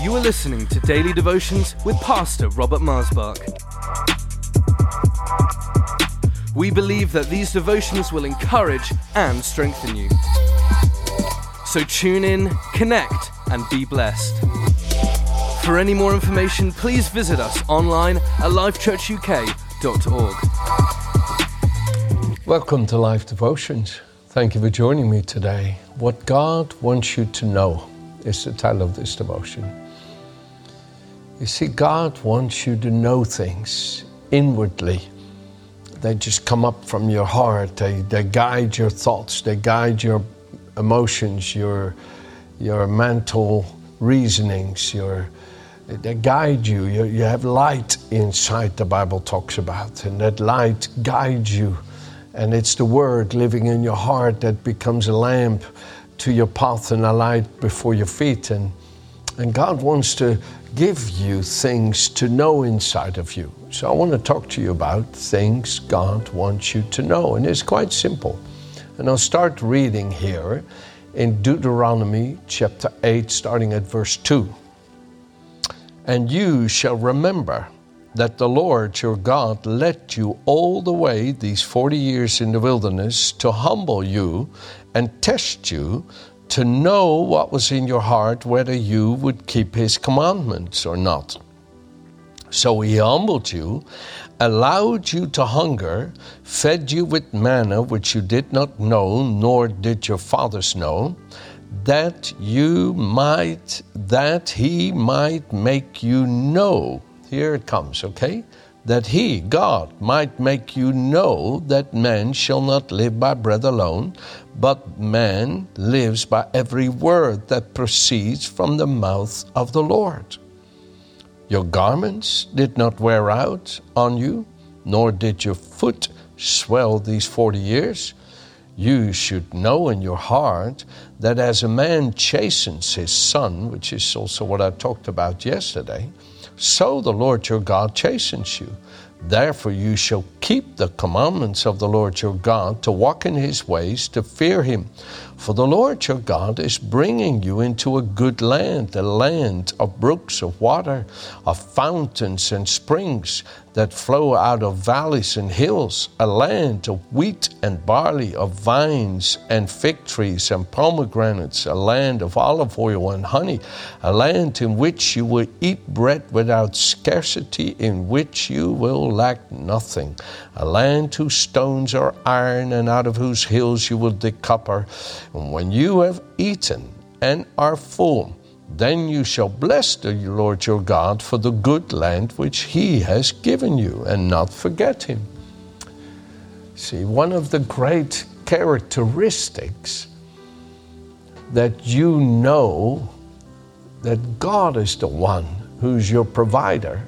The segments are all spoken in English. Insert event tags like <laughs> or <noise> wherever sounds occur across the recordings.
You are listening to Daily Devotions with Pastor Robert Maasbach. We believe that these devotions will encourage and strengthen you. So tune in, connect, and be blessed. For any more information, please visit us online at lifechurchuk.org. Welcome to Life Devotions. Thank you for joining me today. What God wants you to know is the title of this devotion. You see, God wants you to know things inwardly. They just come up from your heart. They, they guide your thoughts. They guide your emotions, your, your mental reasonings, your, they guide you. you. You have light inside, the Bible talks about, and that light guides you. And it's the Word living in your heart that becomes a lamp to your path and a light before your feet. And, and God wants to give you things to know inside of you. So I want to talk to you about things God wants you to know. And it's quite simple. And I'll start reading here in Deuteronomy chapter 8, starting at verse 2. And you shall remember that the Lord your God led you all the way these 40 years in the wilderness to humble you and test you to know what was in your heart, whether you would keep his commandments or not. So he humbled you, allowed you to hunger, fed you with manna which you did not know, nor did your fathers know, that you might, that he might make you know. Here it comes, okay? That he, God, might make you know that man shall not live by bread alone, but man lives by every word that proceeds from the mouth of the Lord. Your garments did not wear out on you, nor did your foot swell these forty years. You should know in your heart that as a man chastens his son, which is also what I talked about yesterday, so the Lord your God chastens you. Therefore, you shall keep the commandments of the Lord your God to walk in his ways, to fear him. For the Lord your God is bringing you into a good land, a land of brooks of water, of fountains and springs that flow out of valleys and hills, a land of wheat and barley, of vines and fig trees and pomegranates, a land of olive oil and honey, a land in which you will eat bread without scarcity, in which you will lack nothing, a land whose stones are iron and out of whose hills you will dig copper. And when you have eaten and are full, then you shall bless the Lord your God for the good land which he has given you, and not forget him. See, one of the great characteristics that you know that God is the one who's your provider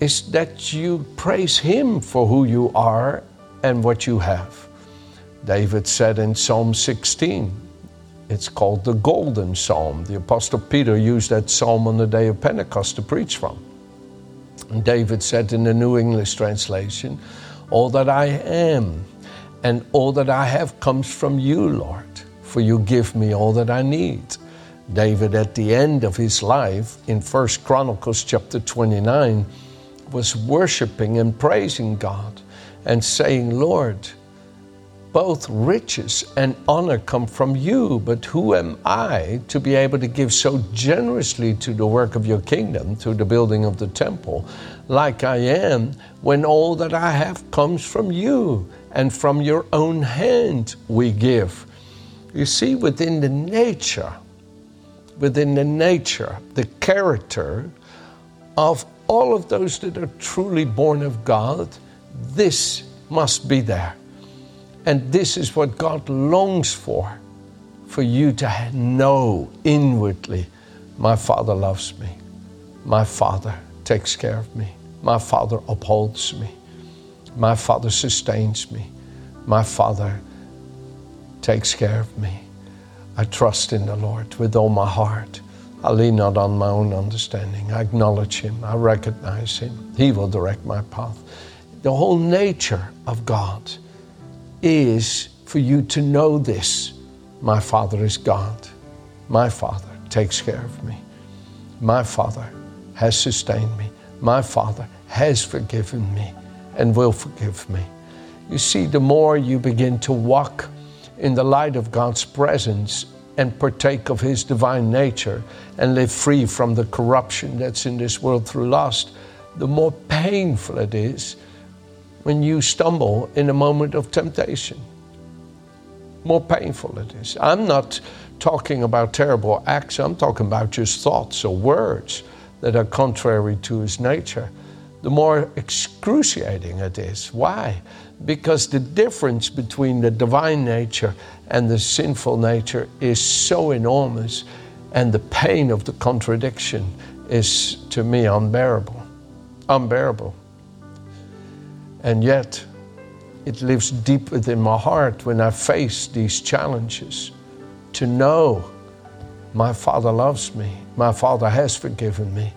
is that you praise Him for who you are and what you have. David said in Psalm 16, it's called the Golden Psalm. The Apostle Peter used that psalm on the day of Pentecost to preach from. And David said in the New English translation, All that I am and all that I have comes from you, Lord, for you give me all that I need. David, at the end of his life, in First Chronicles chapter 29, was worshiping and praising God and saying, Lord, both riches and honor come from you, but who am I to be able to give so generously to the work of your kingdom, to the building of the temple, like I am, when all that I have comes from you, and from your own hand we give? You see, within the nature, within the nature, the character of all of those that are truly born of God, this must be there. And this is what God longs for for you to know inwardly my Father loves me, my Father takes care of me, my Father upholds me, my Father sustains me, my Father takes care of me. I trust in the Lord with all my heart. I lean not on my own understanding. I acknowledge Him. I recognize Him. He will direct my path. The whole nature of God is for you to know this. My Father is God. My Father takes care of me. My Father has sustained me. My Father has forgiven me and will forgive me. You see, the more you begin to walk in the light of God's presence and partake of His divine nature and live free from the corruption that's in this world through lust, the more painful it is when you stumble in a moment of temptation. More painful it is. I'm not talking about terrible acts, I'm talking about just thoughts or words that are contrary to His nature. The more excruciating it is. Why? Because the difference between the divine nature and the sinful nature is so enormous, and the pain of the contradiction is to me unbearable. Unbearable. And yet, it lives deep within my heart when I face these challenges to know my Father loves me, my Father has forgiven me.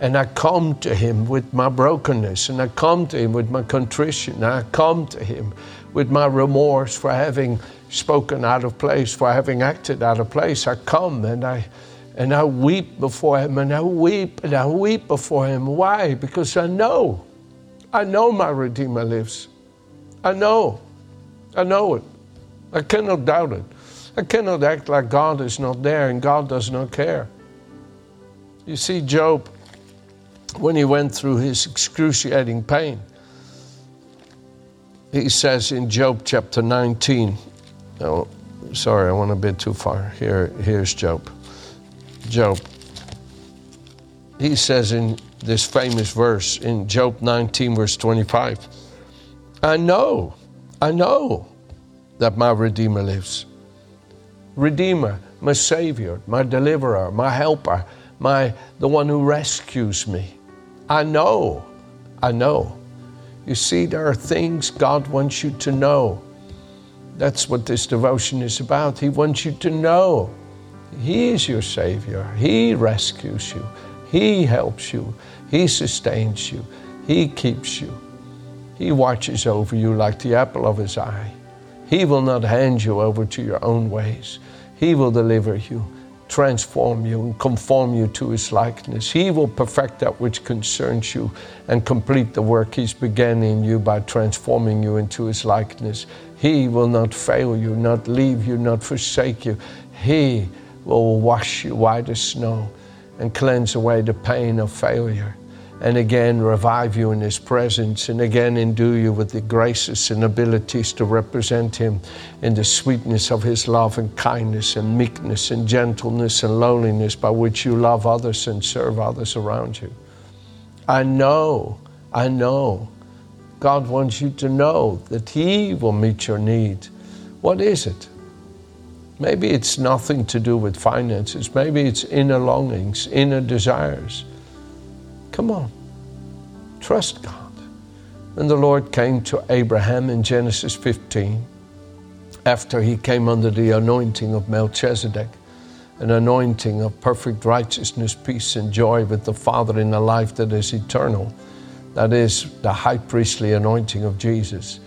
And I come to Him with my brokenness, and I come to Him with my contrition, and I come to Him with my remorse for having spoken out of place, for having acted out of place. I come and I and I weep before him and I weep and I weep before him. Why? Because I know. I know my Redeemer lives. I know. I know it. I cannot doubt it. I cannot act like God is not there and God does not care. You see, Job, when he went through his excruciating pain, he says in Job chapter 19, oh, sorry, I went a bit too far. Here, here's Job. Job. He says in this famous verse in Job 19, verse 25, I know, I know that my Redeemer lives. Redeemer, my Savior, my deliverer, my helper, my the one who rescues me. I know, I know. You see, there are things God wants you to know. That's what this devotion is about. He wants you to know he is your Savior. He rescues you. He helps you. He sustains you. He keeps you. He watches over you like the apple of His eye. He will not hand you over to your own ways. He will deliver you, transform you, and conform you to His likeness. He will perfect that which concerns you and complete the work He's begun in you by transforming you into His likeness. He will not fail you, not leave you, not forsake you. He will wash you white as snow and cleanse away the pain of failure. And again, revive you in His presence, and again, endue you with the graces and abilities to represent Him in the sweetness of His love and kindness and meekness and gentleness and lowliness by which you love others and serve others around you. I know, I know, God wants you to know that He will meet your need. What is it? Maybe it's nothing to do with finances. Maybe it's inner longings, inner desires. Come on, trust God. When the Lord came to Abraham in Genesis 15, after he came under the anointing of Melchizedek, an anointing of perfect righteousness, peace, and joy with the Father in a life that is eternal. That is the high priestly anointing of Jesus.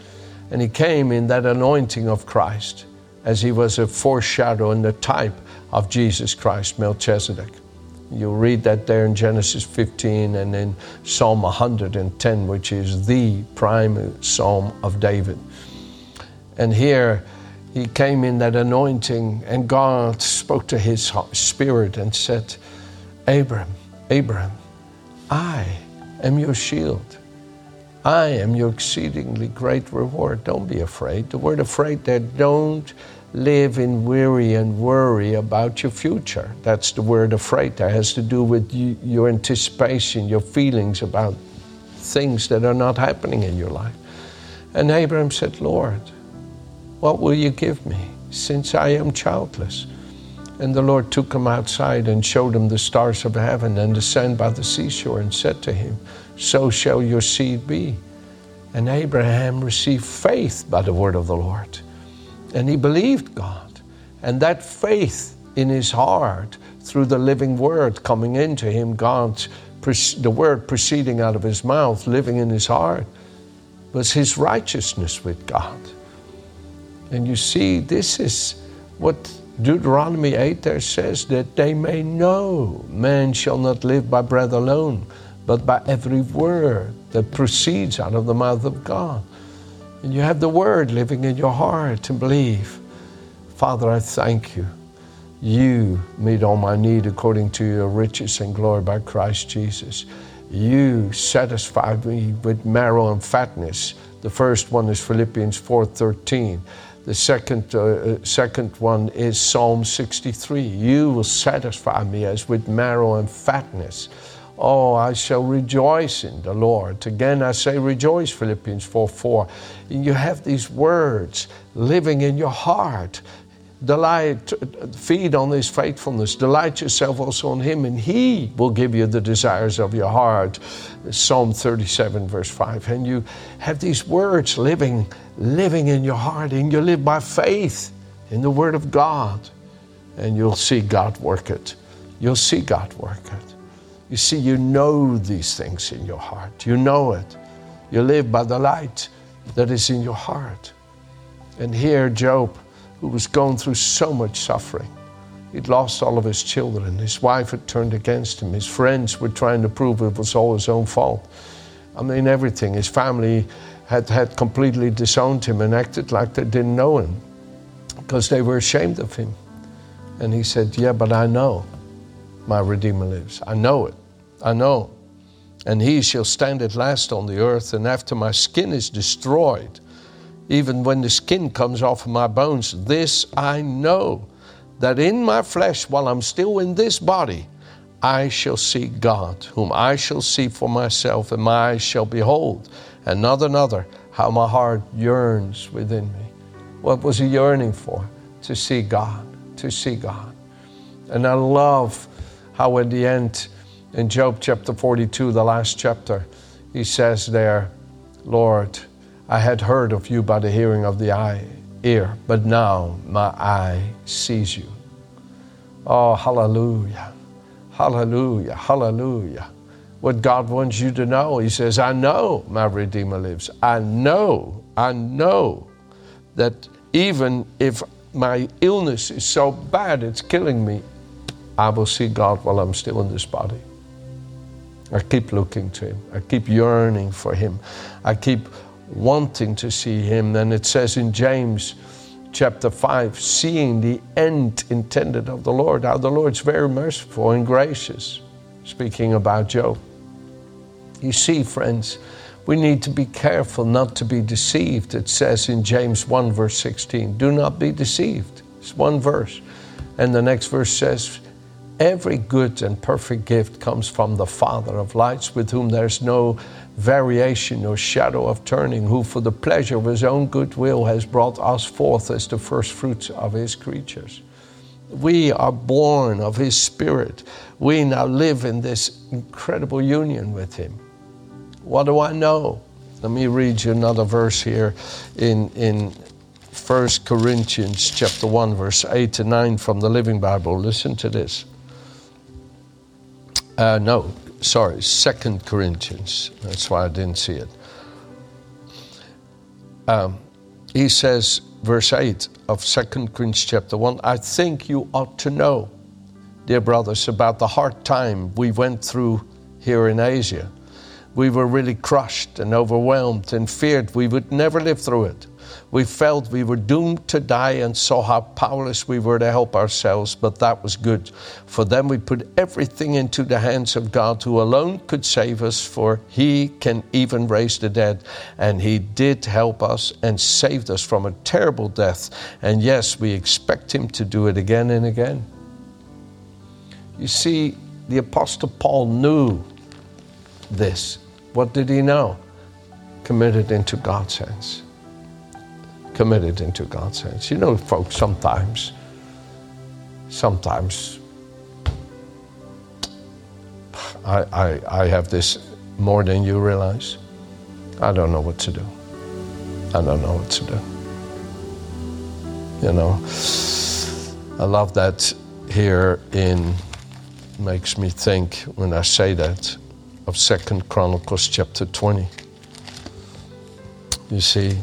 And he came in that anointing of Christ as he was a foreshadow and type of Jesus Christ, Melchizedek. You'll read that there in Genesis 15 and in Psalm 110, which is the prime psalm of David. And here he came in that anointing, and God spoke to his spirit and said, Abram, Abram, I am your shield. I am your exceedingly great reward. Don't be afraid. The word afraid there, don't live in weary and worry about your future. That's the word afraid. That has to do with you, your anticipation, your feelings about things that are not happening in your life. And Abraham said, Lord, what will you give me since I am childless? And the Lord took him outside and showed him the stars of heaven and the sand by the seashore and said to him, So shall your seed be. And Abraham received faith by the word of the Lord. And he believed God. And that faith in his heart, through the living word coming into him, God's the word proceeding out of his mouth, living in his heart, was his righteousness with God. And you see, this is what Deuteronomy 8 there says that they may know man shall not live by bread alone, but by every word that proceeds out of the mouth of God. And you have the word living in your heart to believe. Father, I thank you. You meet all my need according to your riches and glory by Christ Jesus. You satisfy me with marrow and fatness. The first one is Philippians 4:13. The second, uh, second one is Psalm 63. You will satisfy me as with marrow and fatness. Oh, I shall rejoice in the Lord. Again, I say rejoice, Philippians 4 4. You have these words living in your heart delight, feed on His faithfulness, delight yourself also on Him, and He will give you the desires of your heart. Psalm 37, verse 5. And you have these words living, living in your heart, and you live by faith in the Word of God, and you'll see God work it. You'll see God work it. You see, you know these things in your heart. You know it. You live by the light that is in your heart. And here, Job who was going through so much suffering. He'd lost all of his children. His wife had turned against him. His friends were trying to prove it was all his own fault. I mean, everything. His family had, had completely disowned him and acted like they didn't know him because they were ashamed of him. And he said, Yeah, but I know my Redeemer lives. I know it. I know. And he shall stand at last on the earth, and after my skin is destroyed, even when the skin comes off of my bones. This I know that in my flesh, while I'm still in this body, I shall see God, whom I shall see for myself, and my eyes shall behold. And not another, how my heart yearns within me. What was he yearning for? To see God, to see God. And I love how, in the end, in Job chapter 42, the last chapter, he says there, Lord, I had heard of you by the hearing of the eye, ear, but now my eye sees you. Oh, hallelujah. Hallelujah. Hallelujah. What God wants you to know, He says, I know my Redeemer lives. I know, I know that even if my illness is so bad it's killing me, I will see God while I'm still in this body. I keep looking to Him. I keep yearning for Him. I keep wanting to see him. And it says in James chapter 5, seeing the end intended of the Lord, how the Lord's very merciful and gracious, speaking about Job. You see, friends, we need to be careful not to be deceived. It says in James 1, verse 16, do not be deceived. It's one verse. And the next verse says, Every good and perfect gift comes from the Father of lights, with whom there's no variation or shadow of turning, who for the pleasure of his own good will has brought us forth as the first fruits of his creatures. We are born of his spirit. We now live in this incredible union with him. What do I know? Let me read you another verse here in, in 1 Corinthians chapter 1, verse 8 to 9 from the Living Bible. Listen to this. Uh, no, sorry, Second Corinthians. That's why I didn't see it. Um, he says, verse 8 of Second Corinthians chapter 1, I think you ought to know, dear brothers, about the hard time we went through here in Asia. We were really crushed and overwhelmed and feared we would never live through it. We felt we were doomed to die and saw how powerless we were to help ourselves, but that was good. For then we put everything into the hands of God, who alone could save us, for He can even raise the dead. And He did help us and saved us from a terrible death. And yes, we expect Him to do it again and again. You see, the Apostle Paul knew this. What did he know? Committed into God's hands committed into God's hands. You know, folks, sometimes, sometimes I, I, I have this more than you realize. I don't know what to do. I don't know what to do. You know, I love that here in makes me think when I say that of Second Chronicles chapter 20. You see,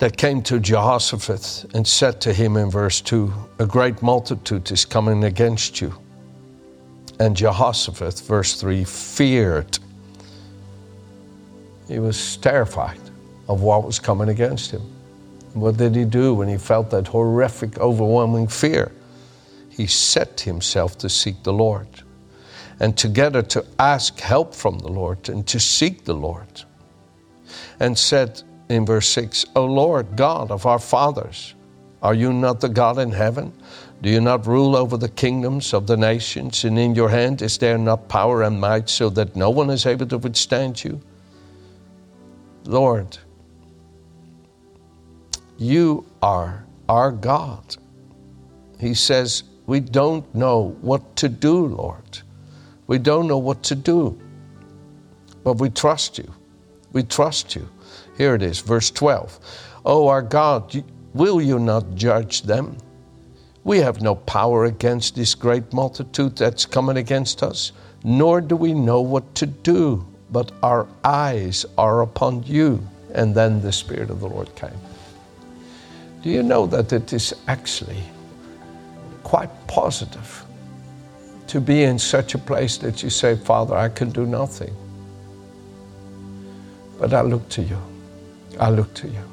that came to Jehoshaphat and said to him in verse 2 A great multitude is coming against you. And Jehoshaphat, verse 3, feared. He was terrified of what was coming against him. What did he do when he felt that horrific, overwhelming fear? He set himself to seek the Lord and together to ask help from the Lord and to seek the Lord. And said in verse 6, O Lord, God of our fathers, are you not the God in heaven? Do you not rule over the kingdoms of the nations? And in your hand is there not power and might so that no one is able to withstand you? Lord, you are our God. He says, We don't know what to do, Lord. We don't know what to do, but we trust you. We trust you. Here it is, verse 12. Oh, our God, will you not judge them? We have no power against this great multitude that's coming against us, nor do we know what to do, but our eyes are upon you. And then the Spirit of the Lord came. Do you know that it is actually quite positive to be in such a place that you say, Father, I can do nothing. But I look to you. I look to you.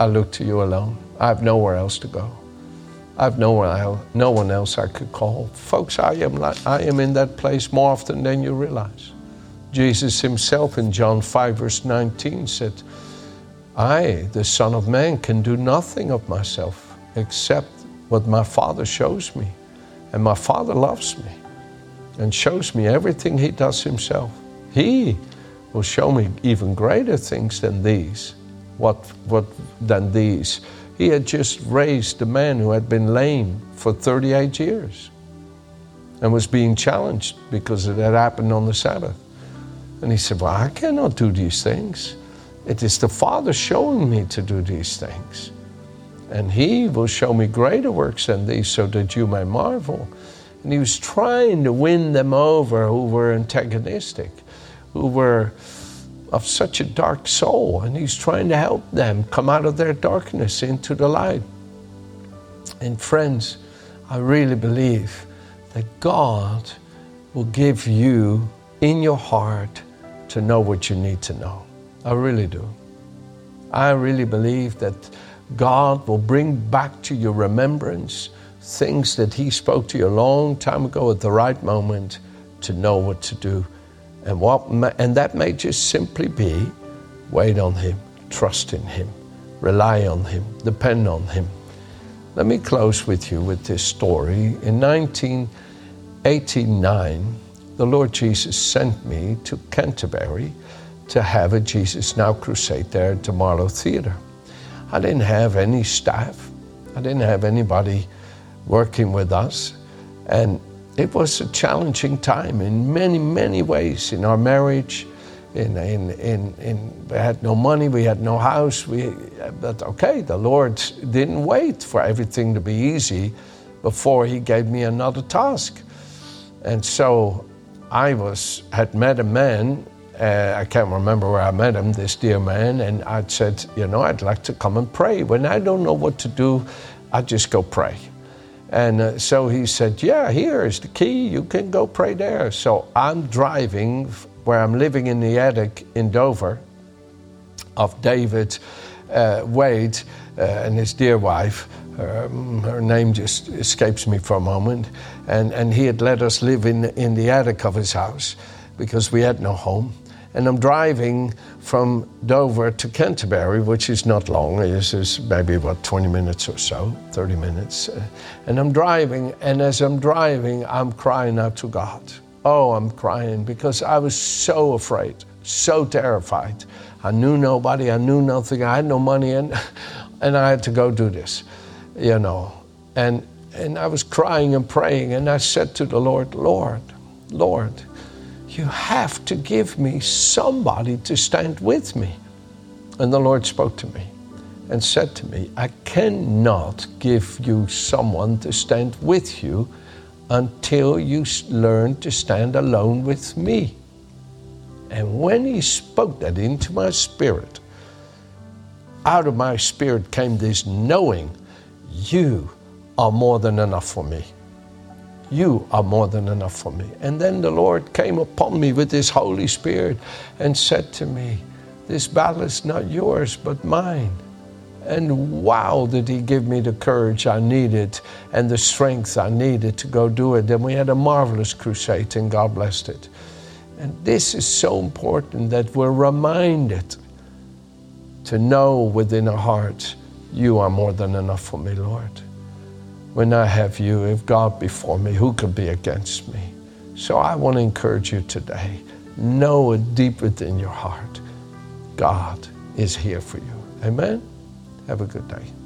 I look to you alone. I have nowhere else to go. I have nowhere else, no one else I could call. Folks, I am, like, I am in that place more often than you realize. Jesus himself in John 5, verse 19 said, I, the Son of Man, can do nothing of myself except what my Father shows me. And my Father loves me and shows me everything He does Himself. He will show me even greater things than these. What, what than these? He had just raised a man who had been lame for 38 years and was being challenged because it had happened on the Sabbath. And he said, Well, I cannot do these things. It is the Father showing me to do these things. And He will show me greater works than these so that you may marvel. And He was trying to win them over who were antagonistic, who were of such a dark soul. And He's trying to help them come out of their darkness into the light. And friends, I really believe that God will give you in your heart to know what you need to know. I really do. I really believe that God will bring back to your remembrance things that He spoke to you a long time ago at the right moment to know what to do. And, what, and that may just simply be wait on Him, trust in Him, rely on Him, depend on Him. Let me close with you with this story. In 1989, the Lord Jesus sent me to Canterbury to have a Jesus Now crusade there at the Marlowe Theatre. I didn't have any staff, I didn't have anybody working with us, and it was a challenging time in many, many ways in our marriage. In, in, in, in, we had no money, we had no house. We, but okay, the Lord didn't wait for everything to be easy before He gave me another task. And so I was had met a man uh, I can't remember where I met him, this dear man, and I said, you know, I'd like to come and pray. When I don't know what to do, I just go pray. And uh, so he said, yeah, here is the key. You can go pray there. So I'm driving where I'm living in the attic in Dover of David uh, Wade uh, and his dear wife. Um, her name just escapes me for a moment. And, and he had let us live in, in the attic of his house because we had no home and I'm driving from Dover to Canterbury, which is not long. It's, it's maybe about 20 minutes or so, 30 minutes. And I'm driving, and as I'm driving, I'm crying out to God. Oh, I'm crying because I was so afraid, so terrified. I knew nobody, I knew nothing, I had no money, and, <laughs> and I had to go do this, you know. And, and I was crying and praying, and I said to the Lord, Lord, Lord, you have to give me somebody to stand with me. And the Lord spoke to me and said to me, I cannot give you someone to stand with you until you learn to stand alone with me. And when He spoke that into my spirit, out of my spirit came this knowing you are more than enough for me. You are more than enough for me. And then the Lord came upon me with His Holy Spirit and said to me, This battle is not yours, but mine. And wow, did He give me the courage I needed and the strength I needed to go do it. And we had a marvelous crusade, and God blessed it. And this is so important that we're reminded to know within our hearts, You are more than enough for me, Lord. When I have you, if God before me, who can be against me? So I want to encourage you today. Know it deep within your heart. God is here for you. Amen. Have a good day.